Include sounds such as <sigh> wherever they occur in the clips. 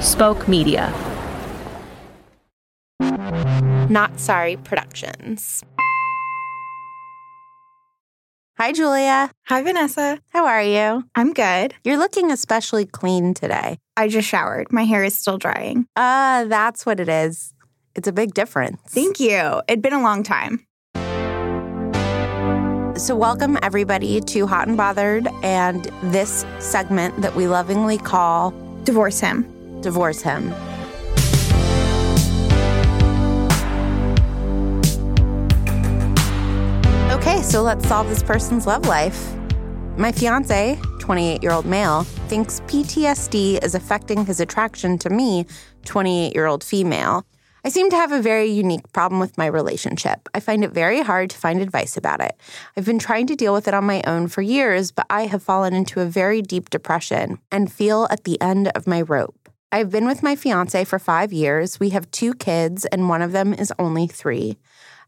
Spoke Media. Not Sorry Productions. Hi, Julia. Hi, Vanessa. How are you? I'm good. You're looking especially clean today. I just showered. My hair is still drying. Ah, uh, that's what it is. It's a big difference. Thank you. It'd been a long time. So, welcome everybody to Hot and Bothered and this segment that we lovingly call Divorce Him. Divorce Him. Okay, so let's solve this person's love life. My fiance, 28 year old male, thinks PTSD is affecting his attraction to me, 28 year old female. I seem to have a very unique problem with my relationship. I find it very hard to find advice about it. I've been trying to deal with it on my own for years, but I have fallen into a very deep depression and feel at the end of my rope. I've been with my fiance for five years. We have two kids, and one of them is only three.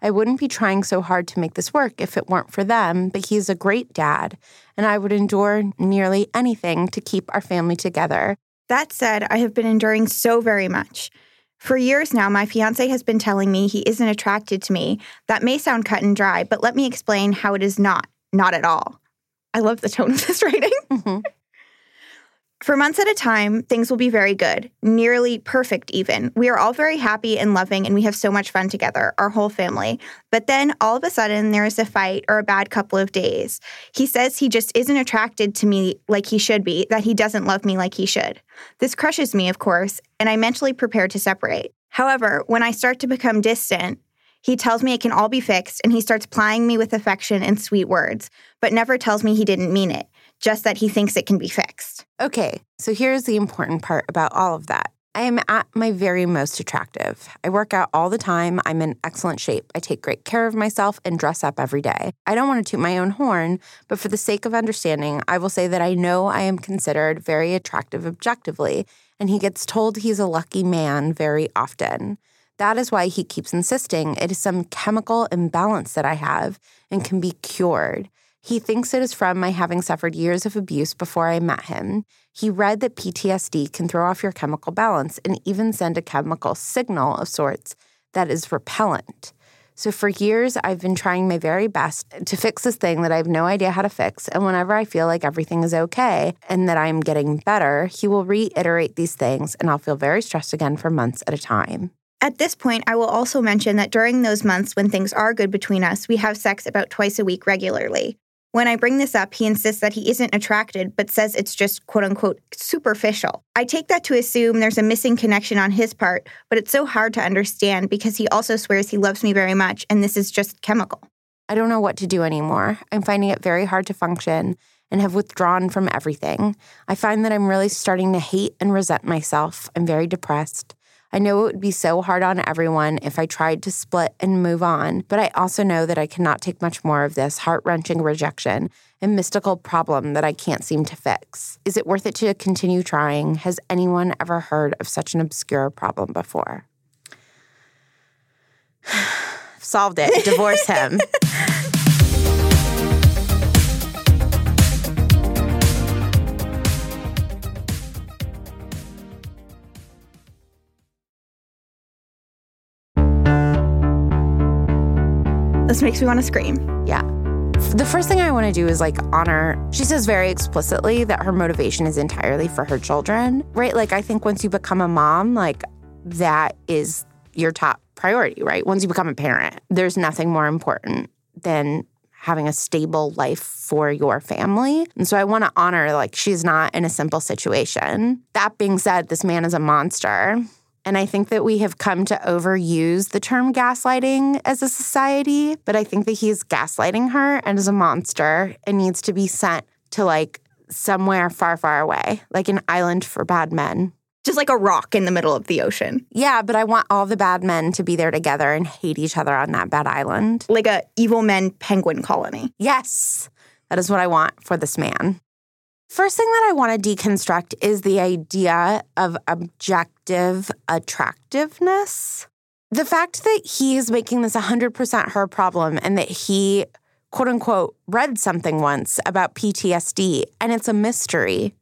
I wouldn't be trying so hard to make this work if it weren't for them, but he's a great dad, and I would endure nearly anything to keep our family together. That said, I have been enduring so very much. For years now, my fiance has been telling me he isn't attracted to me. That may sound cut and dry, but let me explain how it is not. Not at all. I love the tone of this <laughs> writing. Mm-hmm. For months at a time, things will be very good, nearly perfect, even. We are all very happy and loving, and we have so much fun together, our whole family. But then all of a sudden, there is a fight or a bad couple of days. He says he just isn't attracted to me like he should be, that he doesn't love me like he should. This crushes me, of course, and I mentally prepare to separate. However, when I start to become distant, he tells me it can all be fixed, and he starts plying me with affection and sweet words, but never tells me he didn't mean it just that he thinks it can be fixed. Okay, so here's the important part about all of that. I am at my very most attractive. I work out all the time. I'm in excellent shape. I take great care of myself and dress up every day. I don't want to toot my own horn, but for the sake of understanding, I will say that I know I am considered very attractive objectively, and he gets told he's a lucky man very often. That is why he keeps insisting it is some chemical imbalance that I have and can be cured. He thinks it is from my having suffered years of abuse before I met him. He read that PTSD can throw off your chemical balance and even send a chemical signal of sorts that is repellent. So, for years, I've been trying my very best to fix this thing that I have no idea how to fix. And whenever I feel like everything is okay and that I'm getting better, he will reiterate these things, and I'll feel very stressed again for months at a time. At this point, I will also mention that during those months when things are good between us, we have sex about twice a week regularly. When I bring this up, he insists that he isn't attracted, but says it's just quote unquote superficial. I take that to assume there's a missing connection on his part, but it's so hard to understand because he also swears he loves me very much and this is just chemical. I don't know what to do anymore. I'm finding it very hard to function and have withdrawn from everything. I find that I'm really starting to hate and resent myself. I'm very depressed. I know it would be so hard on everyone if I tried to split and move on, but I also know that I cannot take much more of this heart wrenching rejection and mystical problem that I can't seem to fix. Is it worth it to continue trying? Has anyone ever heard of such an obscure problem before? <sighs> Solved it. Divorce him. <laughs> This makes me want to scream. Yeah. The first thing I want to do is like honor. She says very explicitly that her motivation is entirely for her children, right? Like, I think once you become a mom, like that is your top priority, right? Once you become a parent, there's nothing more important than having a stable life for your family. And so I want to honor like she's not in a simple situation. That being said, this man is a monster. And I think that we have come to overuse the term gaslighting as a society, but I think that he's gaslighting her and is a monster and needs to be sent to like somewhere far, far away, like an island for bad men. Just like a rock in the middle of the ocean. Yeah, but I want all the bad men to be there together and hate each other on that bad island. Like a evil men penguin colony. Yes, that is what I want for this man. First thing that I want to deconstruct is the idea of objective attractiveness. The fact that he is making this 100% her problem and that he, quote unquote, read something once about PTSD and it's a mystery.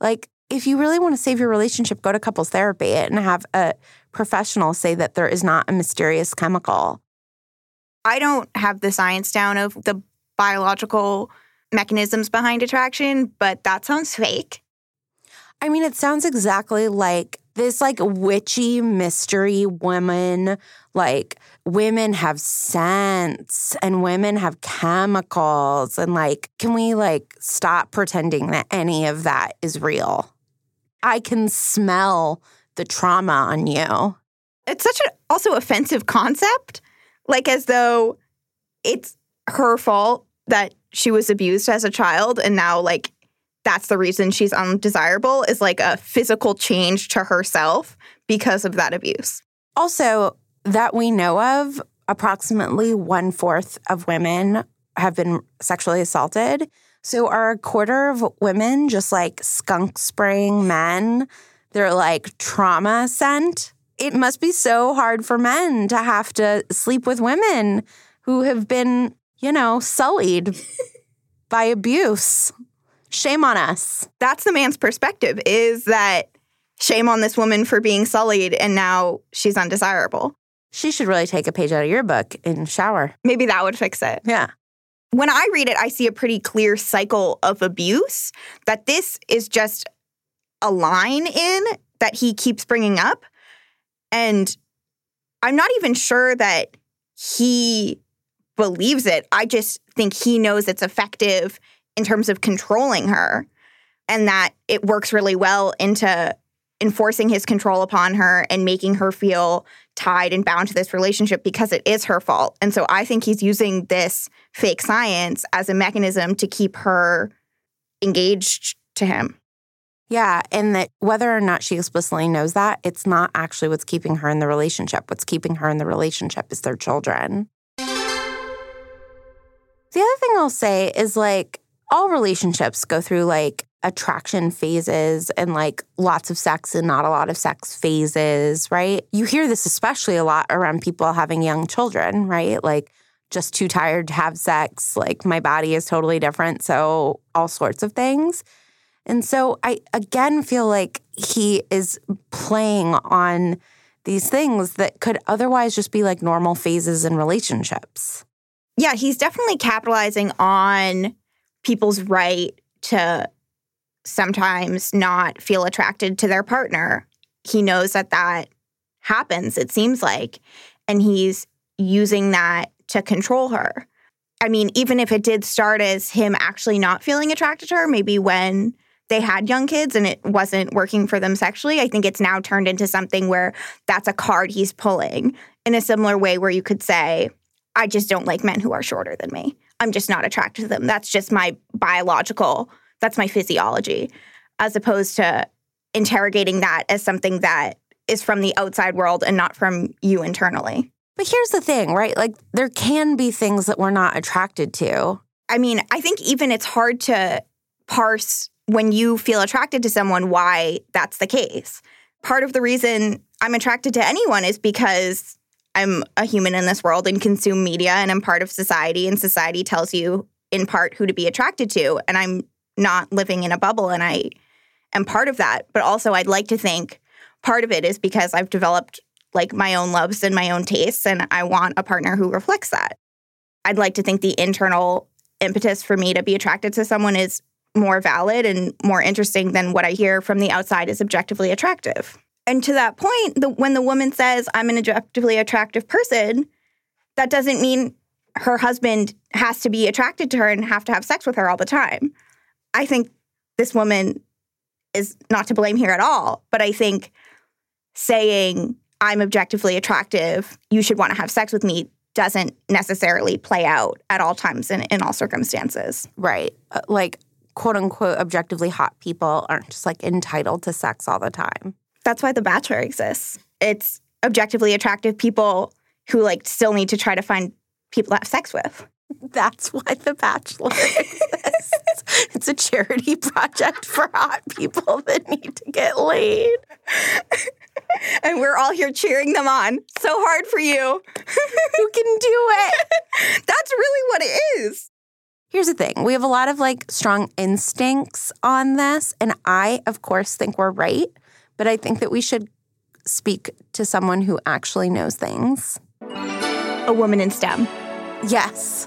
Like, if you really want to save your relationship, go to couples therapy and have a professional say that there is not a mysterious chemical. I don't have the science down of the biological mechanisms behind attraction, but that sounds fake. I mean, it sounds exactly like this like witchy mystery woman like women have scents and women have chemicals and like can we like stop pretending that any of that is real? I can smell the trauma on you. It's such an also offensive concept, like as though it's her fault that she was abused as a child and now like that's the reason she's undesirable is like a physical change to herself because of that abuse. also that we know of approximately one fourth of women have been sexually assaulted. So are a quarter of women just like skunk spraying men. They're like trauma scent. It must be so hard for men to have to sleep with women who have been, you know, sullied by abuse. Shame on us. That's the man's perspective is that shame on this woman for being sullied and now she's undesirable. She should really take a page out of your book and shower. Maybe that would fix it. Yeah. When I read it, I see a pretty clear cycle of abuse that this is just a line in that he keeps bringing up. And I'm not even sure that he believes it. I just think he knows it's effective in terms of controlling her and that it works really well into enforcing his control upon her and making her feel tied and bound to this relationship because it is her fault. And so I think he's using this fake science as a mechanism to keep her engaged to him. Yeah. And that whether or not she explicitly knows that, it's not actually what's keeping her in the relationship. What's keeping her in the relationship is their children. The other thing I'll say is like all relationships go through like attraction phases and like lots of sex and not a lot of sex phases, right? You hear this especially a lot around people having young children, right? Like just too tired to have sex, like my body is totally different, so all sorts of things. And so I again feel like he is playing on these things that could otherwise just be like normal phases in relationships. Yeah, he's definitely capitalizing on people's right to sometimes not feel attracted to their partner. He knows that that happens, it seems like, and he's using that to control her. I mean, even if it did start as him actually not feeling attracted to her, maybe when they had young kids and it wasn't working for them sexually, I think it's now turned into something where that's a card he's pulling in a similar way where you could say, I just don't like men who are shorter than me. I'm just not attracted to them. That's just my biological, that's my physiology, as opposed to interrogating that as something that is from the outside world and not from you internally. But here's the thing, right? Like there can be things that we're not attracted to. I mean, I think even it's hard to parse when you feel attracted to someone why that's the case. Part of the reason I'm attracted to anyone is because I'm a human in this world and consume media and I'm part of society and society tells you in part who to be attracted to and I'm not living in a bubble and I am part of that. But also I'd like to think part of it is because I've developed like my own loves and my own tastes and I want a partner who reflects that. I'd like to think the internal impetus for me to be attracted to someone is more valid and more interesting than what I hear from the outside is objectively attractive. And to that point, the, when the woman says, I'm an objectively attractive person, that doesn't mean her husband has to be attracted to her and have to have sex with her all the time. I think this woman is not to blame here at all, but I think saying, I'm objectively attractive, you should want to have sex with me doesn't necessarily play out at all times and in all circumstances. Right. Uh, like, quote unquote, objectively hot people aren't just like entitled to sex all the time. That's why The Bachelor exists. It's objectively attractive people who like still need to try to find people to have sex with. <laughs> That's why The Bachelor exists. <laughs> it's a charity project for hot people that need to get laid. <laughs> and we're all here cheering them on. So hard for you. you can do it. That's really what it is. Here's the thing we have a lot of like strong instincts on this. And I, of course, think we're right. But I think that we should speak to someone who actually knows things. A woman in STEM. Yes.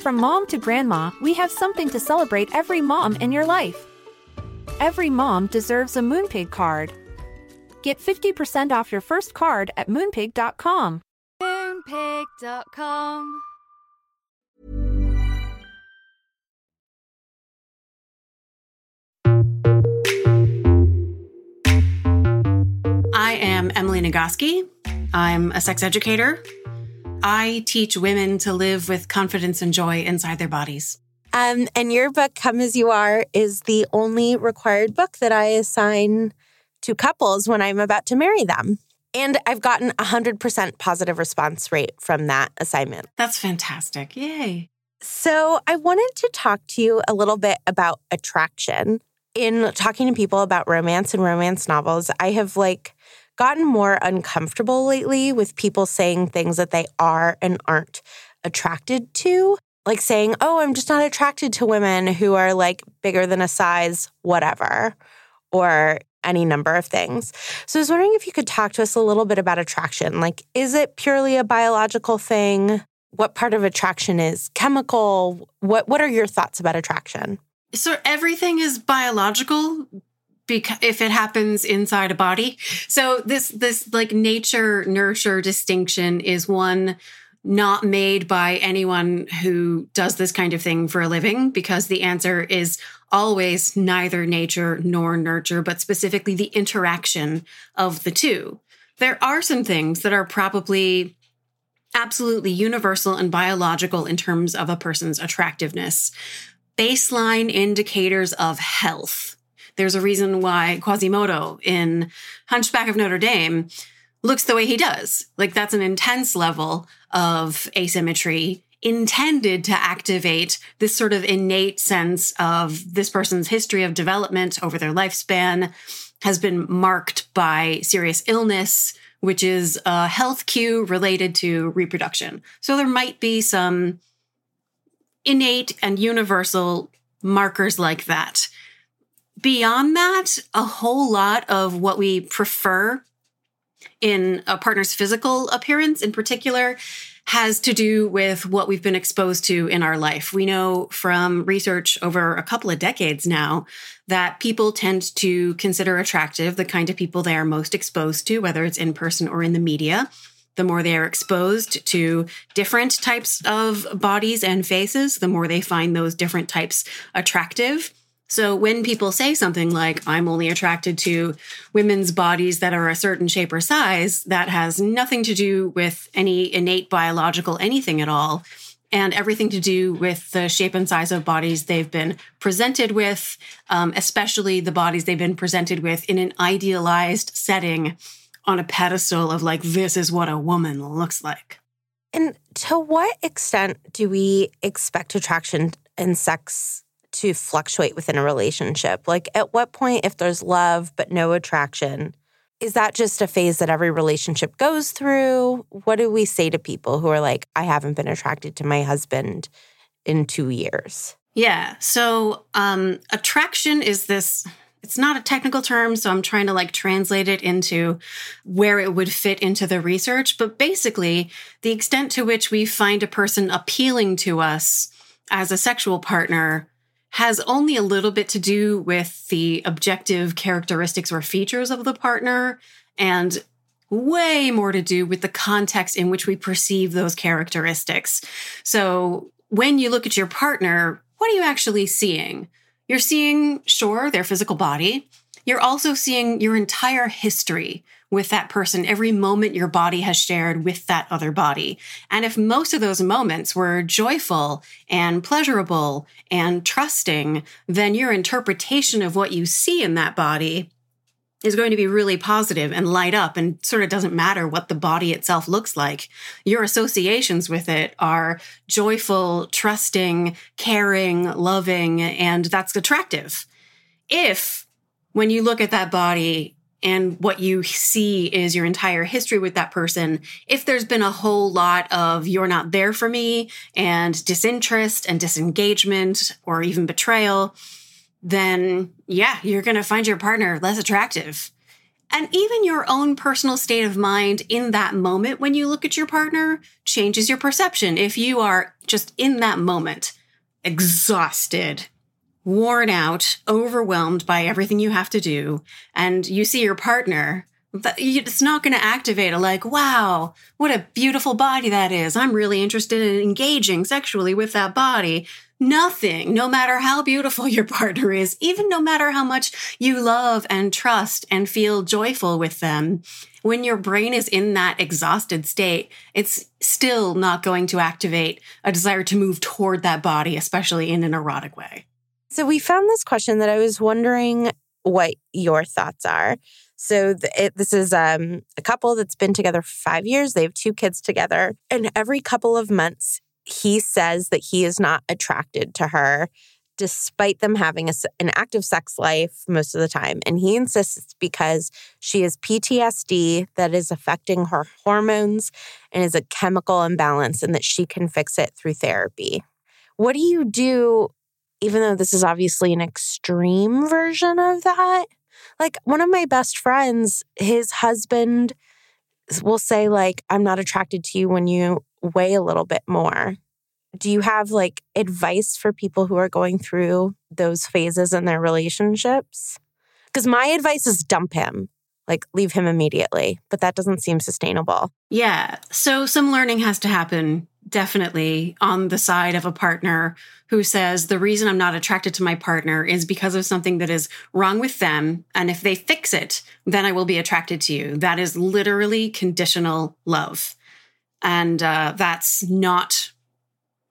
From mom to grandma, we have something to celebrate every mom in your life. Every mom deserves a Moonpig card. Get 50% off your first card at moonpig.com. Moonpig.com. I am Emily Nagoski. I'm a sex educator I teach women to live with confidence and joy inside their bodies. Um, and your book, Come As You Are, is the only required book that I assign to couples when I'm about to marry them. And I've gotten a 100% positive response rate from that assignment. That's fantastic. Yay. So, I wanted to talk to you a little bit about attraction. In talking to people about romance and romance novels, I have like gotten more uncomfortable lately with people saying things that they are and aren't attracted to. Like saying, oh, I'm just not attracted to women who are like bigger than a size, whatever, or any number of things. So I was wondering if you could talk to us a little bit about attraction. Like, is it purely a biological thing? What part of attraction is chemical? What what are your thoughts about attraction? So everything is biological if it happens inside a body. So this this like nature nurture distinction is one not made by anyone who does this kind of thing for a living because the answer is always neither nature nor nurture but specifically the interaction of the two. There are some things that are probably absolutely universal and biological in terms of a person's attractiveness. Baseline indicators of health there's a reason why Quasimodo in Hunchback of Notre Dame looks the way he does. Like that's an intense level of asymmetry intended to activate this sort of innate sense of this person's history of development over their lifespan has been marked by serious illness, which is a health cue related to reproduction. So there might be some innate and universal markers like that beyond that, a whole lot of what we prefer in a partner's physical appearance in particular has to do with what we've been exposed to in our life. We know from research over a couple of decades now that people tend to consider attractive the kind of people they are most exposed to, whether it's in person or in the media. The more they are exposed to different types of bodies and faces, the more they find those different types attractive. So when people say something like, I'm only attracted to women's bodies that are a certain shape or size, that has nothing to do with any innate biological anything at all, and everything to do with the shape and size of bodies they've been presented with, um, especially the bodies they've been presented with in an idealized setting on a pedestal of like, this is what a woman looks like. And to what extent do we expect attraction and sex to fluctuate within a relationship? Like, at what point, if there's love but no attraction, is that just a phase that every relationship goes through? What do we say to people who are like, I haven't been attracted to my husband in two years? Yeah. So, um, attraction is this. It's not a technical term, so I'm trying to like translate it into where it would fit into the research. But basically, the extent to which we find a person appealing to us as a sexual partner has only a little bit to do with the objective characteristics or features of the partner and way more to do with the context in which we perceive those characteristics. So when you look at your partner, what are you actually seeing? You're seeing, sure, their physical body. You're also seeing your entire history with that person, every moment your body has shared with that other body. And if most of those moments were joyful and pleasurable and trusting, then your interpretation of what you see in that body is going to be really positive and light up and sort of doesn't matter what the body itself looks like. Your associations with it are joyful, trusting, caring, loving, and that's attractive. If when you look at that body and what you see is your entire history with that person, if there's been a whole lot of you're not there for me and disinterest and disengagement or even betrayal, then yeah, you're going to find your partner less attractive. And even your own personal state of mind in that moment when you look at your partner changes your perception. If you are just in that moment, exhausted, worn out, overwhelmed by everything you have to do, and you see your partner, it's not going to activate a like, wow, what a beautiful body that is. I'm really interested in engaging sexually with that body. Nothing, no matter how beautiful your partner is, even no matter how much you love and trust and feel joyful with them, when your brain is in that exhausted state, it's still not going to activate a desire to move toward that body, especially in an erotic way. So we found this question that I was wondering what your thoughts are. So th- it, this is um, a couple that's been together five years. They have two kids together, and every couple of months, he says that he is not attracted to her, despite them having a, an active sex life most of the time. And he insists it's because she has PTSD that is affecting her hormones and is a chemical imbalance, and that she can fix it through therapy. What do you do even though this is obviously an extreme version of that, like one of my best friends, his husband will say like I'm not attracted to you when you weigh a little bit more. Do you have like advice for people who are going through those phases in their relationships? Cuz my advice is dump him. Like leave him immediately, but that doesn't seem sustainable. Yeah. So some learning has to happen definitely on the side of a partner who says the reason I'm not attracted to my partner is because of something that is wrong with them. And if they fix it, then I will be attracted to you. That is literally conditional love. And uh, that's not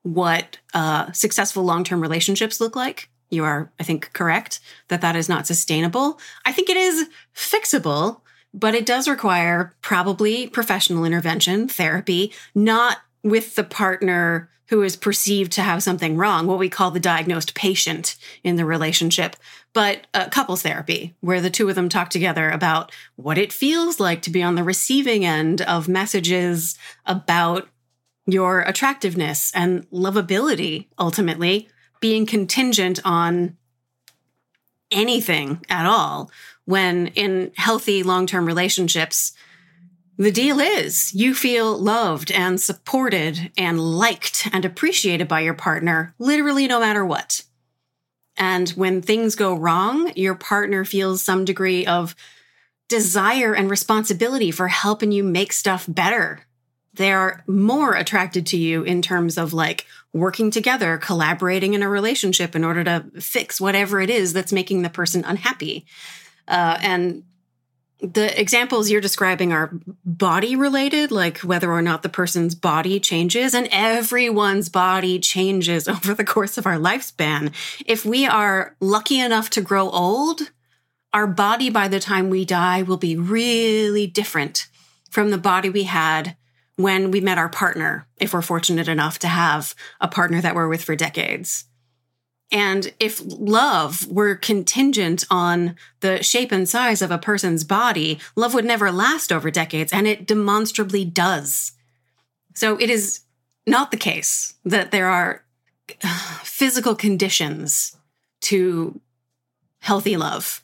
what uh, successful long term relationships look like. You are, I think, correct that that is not sustainable. I think it is fixable, but it does require probably professional intervention, therapy, not with the partner who is perceived to have something wrong, what we call the diagnosed patient in the relationship, but uh, couples therapy, where the two of them talk together about what it feels like to be on the receiving end of messages about your attractiveness and lovability, ultimately being contingent on anything at all. When in healthy long term relationships, the deal is you feel loved and supported and liked and appreciated by your partner, literally no matter what. And when things go wrong, your partner feels some degree of desire and responsibility for helping you make stuff better. they're more attracted to you in terms of like working together, collaborating in a relationship in order to fix whatever it is that's making the person unhappy. Uh, and the examples you're describing are body related, like whether or not the person's body changes, and everyone's body changes <laughs> over the course of our lifespan. If we are lucky enough to grow old, our body by the time we die will be really different from the body we had when we met our partner, if we're fortunate enough to have a partner that we're with for decades. And if love were contingent on the shape and size of a person's body, love would never last over decades, and it demonstrably does. So it is not the case that there are uh, physical conditions to healthy love,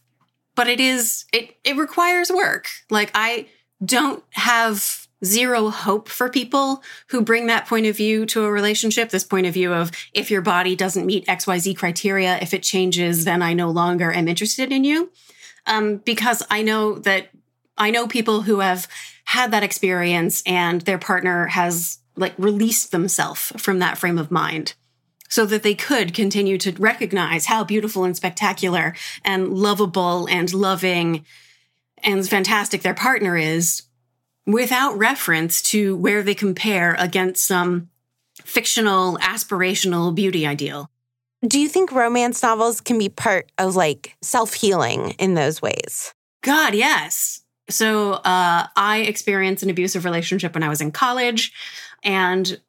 but it is, it, it requires work. Like I don't have zero hope for people who bring that point of view to a relationship. This point of view of if your body doesn't meet XYZ criteria, if it changes, then I no longer am interested in you. Um, because I know that I know people who have had that experience and their partner has like released themselves from that frame of mind so that they could continue to recognize how beautiful and spectacular and lovable and loving and fantastic their partner is without reference to where they compare against some fictional, aspirational beauty ideal. Do you think romance novels can be part of like self healing in those ways? God, yes. So uh, I experienced an abusive relationship when I was in college. And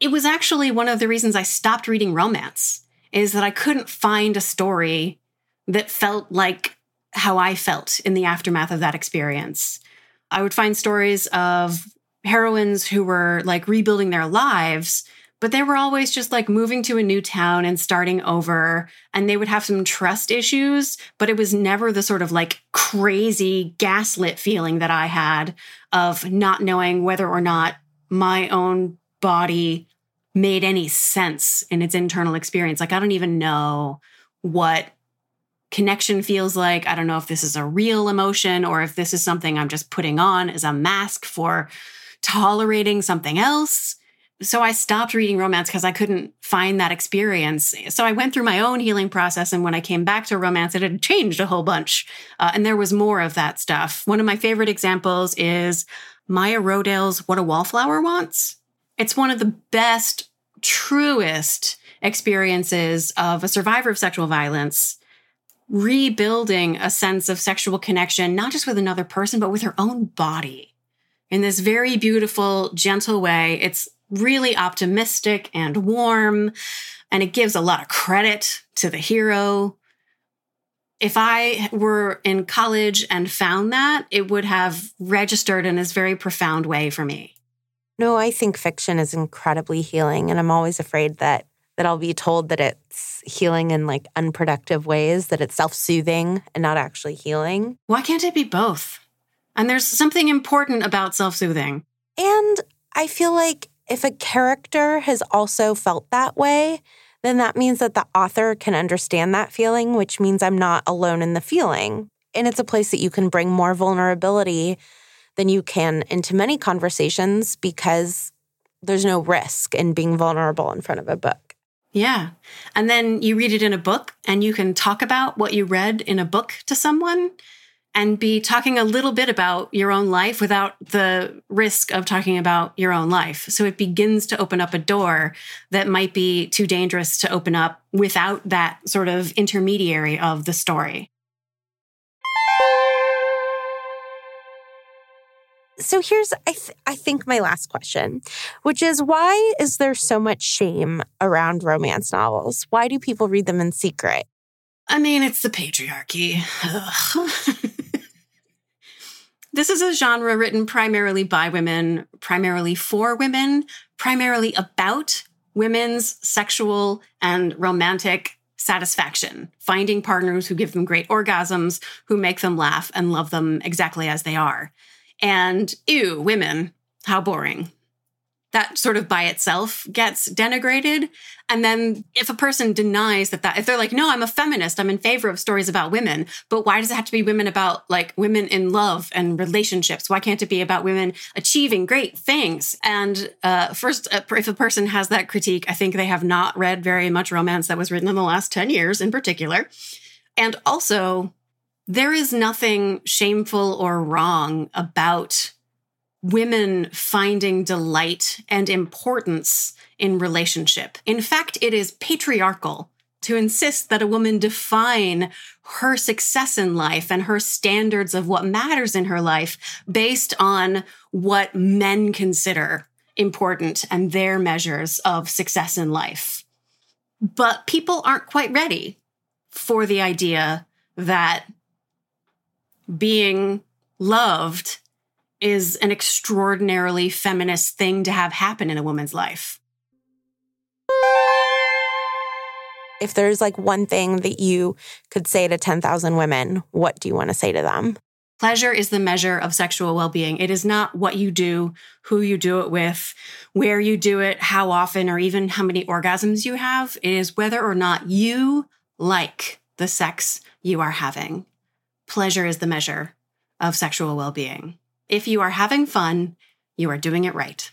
it was actually one of the reasons I stopped reading romance is that I couldn't find a story that felt like how I felt in the aftermath of that experience. I would find stories of heroines who were like rebuilding their lives, but they were always just like moving to a new town and starting over. And they would have some trust issues, but it was never the sort of like crazy gaslit feeling that I had of not knowing whether or not my own body made any sense in its internal experience. Like, I don't even know what connection feels like. I don't know if this is a real emotion or if this is something I'm just putting on as a mask for tolerating something else. So I stopped reading romance because I couldn't find that experience. So I went through my own healing process. And when I came back to romance, it had changed a whole bunch. Uh, and there was more of that stuff. One of my favorite examples is Maya Rodale's What a Wallflower Wants. It's one of the best, truest experiences of a survivor of sexual violence rebuilding a sense of sexual connection, not just with another person, but with her own body in this very beautiful, gentle way. It's really optimistic and warm, and it gives a lot of credit to the hero. If I were in college and found that, it would have registered in this very profound way for me. No, I think fiction is incredibly healing, and I'm always afraid that that I'll be told that it's healing in like unproductive ways, that it's self soothing and not actually healing. Why can't it be both? And there's something important about self soothing. And I feel like if a character has also felt that way, then that means that the author can understand that feeling, which means I'm not alone in the feeling. And it's a place that you can bring more vulnerability than you can into many conversations because there's no risk in being vulnerable in front of a book. Yeah. And then you read it in a book and you can talk about what you read in a book to someone and be talking a little bit about your own life without the risk of talking about your own life. So it begins to open up a door that might be too dangerous to open up without that sort of intermediary of the story. So here's, I, th- I think, my last question, which is why is there so much shame around romance novels? Why do people read them in secret? I mean, it's the patriarchy. <laughs> this is a genre written primarily by women, primarily for women, primarily about women's sexual and romantic satisfaction, finding partners who give them great orgasms, who make them laugh and love them exactly as they are. And ew, women, how boring. that sort of by itself gets denigrated. And then if a person denies that that if they're like, no, I'm a feminist, I'm in favor of stories about women, but why does it have to be women about like women in love and relationships? Why can't it be about women achieving great things? And uh, first, uh, if a person has that critique, I think they have not read very much romance that was written in the last 10 years in particular. And also, there is nothing shameful or wrong about women finding delight and importance in relationship. In fact, it is patriarchal to insist that a woman define her success in life and her standards of what matters in her life based on what men consider important and their measures of success in life. But people aren't quite ready for the idea that being loved is an extraordinarily feminist thing to have happen in a woman's life. If there's like one thing that you could say to 10,000 women, what do you want to say to them? Pleasure is the measure of sexual well being. It is not what you do, who you do it with, where you do it, how often, or even how many orgasms you have. It is whether or not you like the sex you are having. Pleasure is the measure of sexual well being. If you are having fun, you are doing it right.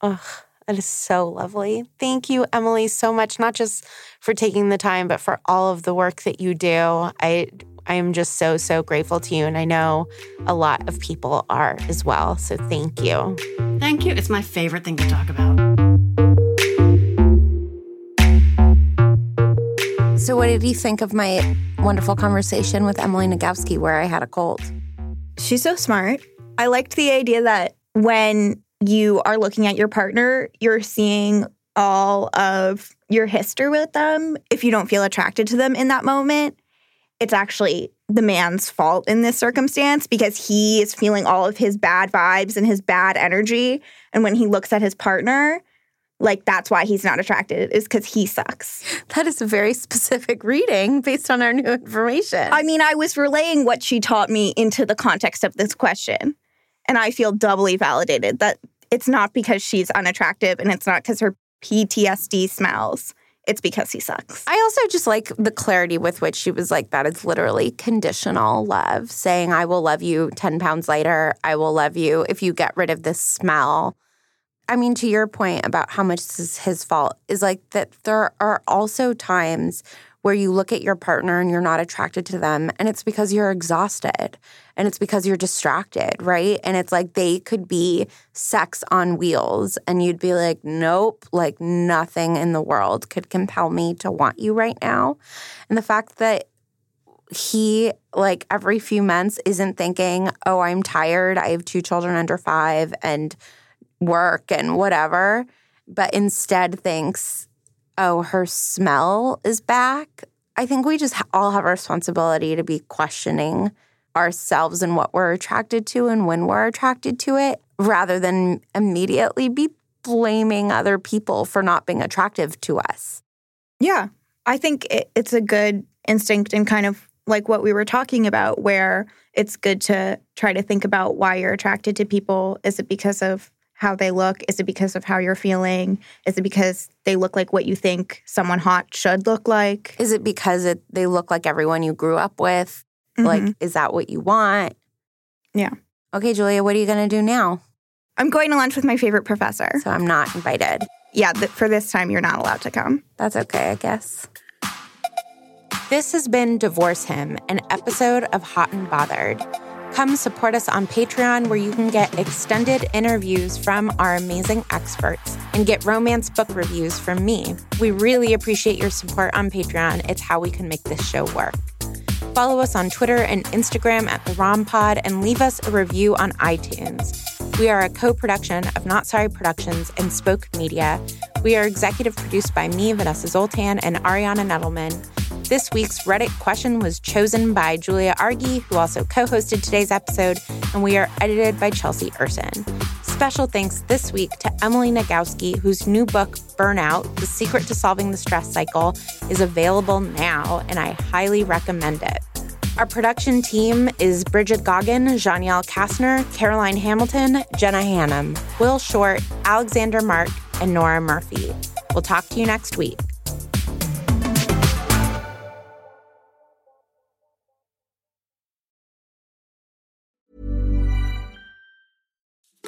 Ugh, that is so lovely. Thank you, Emily, so much, not just for taking the time, but for all of the work that you do. I I am just so, so grateful to you. And I know a lot of people are as well. So thank you. Thank you. It's my favorite thing to talk about. So, what did you think of my wonderful conversation with Emily Nagoski where I had a cold? She's so smart. I liked the idea that when you are looking at your partner, you're seeing all of your history with them. If you don't feel attracted to them in that moment, it's actually the man's fault in this circumstance because he is feeling all of his bad vibes and his bad energy. And when he looks at his partner, like that's why he's not attracted is because he sucks. That is a very <laughs> specific reading based on our new information. I mean, I was relaying what she taught me into the context of this question. And I feel doubly validated that it's not because she's unattractive and it's not because her PTSD smells. It's because he sucks. I also just like the clarity with which she was like, that is literally conditional love, saying, I will love you 10 pounds later. I will love you if you get rid of this smell. I mean, to your point about how much this is his fault, is like that there are also times where you look at your partner and you're not attracted to them and it's because you're exhausted and it's because you're distracted, right? And it's like they could be sex on wheels and you'd be like, nope, like nothing in the world could compel me to want you right now. And the fact that he, like every few months, isn't thinking, oh, I'm tired. I have two children under five and work and whatever, but instead thinks, oh, her smell is back. I think we just all have a responsibility to be questioning ourselves and what we're attracted to and when we're attracted to it rather than immediately be blaming other people for not being attractive to us. Yeah. I think it's a good instinct and kind of like what we were talking about, where it's good to try to think about why you're attracted to people. Is it because of how they look? Is it because of how you're feeling? Is it because they look like what you think someone hot should look like? Is it because it, they look like everyone you grew up with? Mm-hmm. Like, is that what you want? Yeah. Okay, Julia, what are you going to do now? I'm going to lunch with my favorite professor. So I'm not invited. Yeah, th- for this time, you're not allowed to come. That's okay, I guess. This has been Divorce Him, an episode of Hot and Bothered. Come support us on Patreon, where you can get extended interviews from our amazing experts and get romance book reviews from me. We really appreciate your support on Patreon. It's how we can make this show work. Follow us on Twitter and Instagram at the Rom Pod and leave us a review on iTunes. We are a co production of Not Sorry Productions and Spoke Media. We are executive produced by me, Vanessa Zoltan, and Ariana Nedelman. This week's Reddit question was chosen by Julia Argy, who also co hosted today's episode, and we are edited by Chelsea Urson. Special thanks this week to Emily Nagoski, whose new book, Burnout The Secret to Solving the Stress Cycle, is available now, and I highly recommend it. Our production team is Bridget Goggin, Janielle Kastner, Caroline Hamilton, Jenna Hannum, Will Short, Alexander Mark, and Nora Murphy. We'll talk to you next week.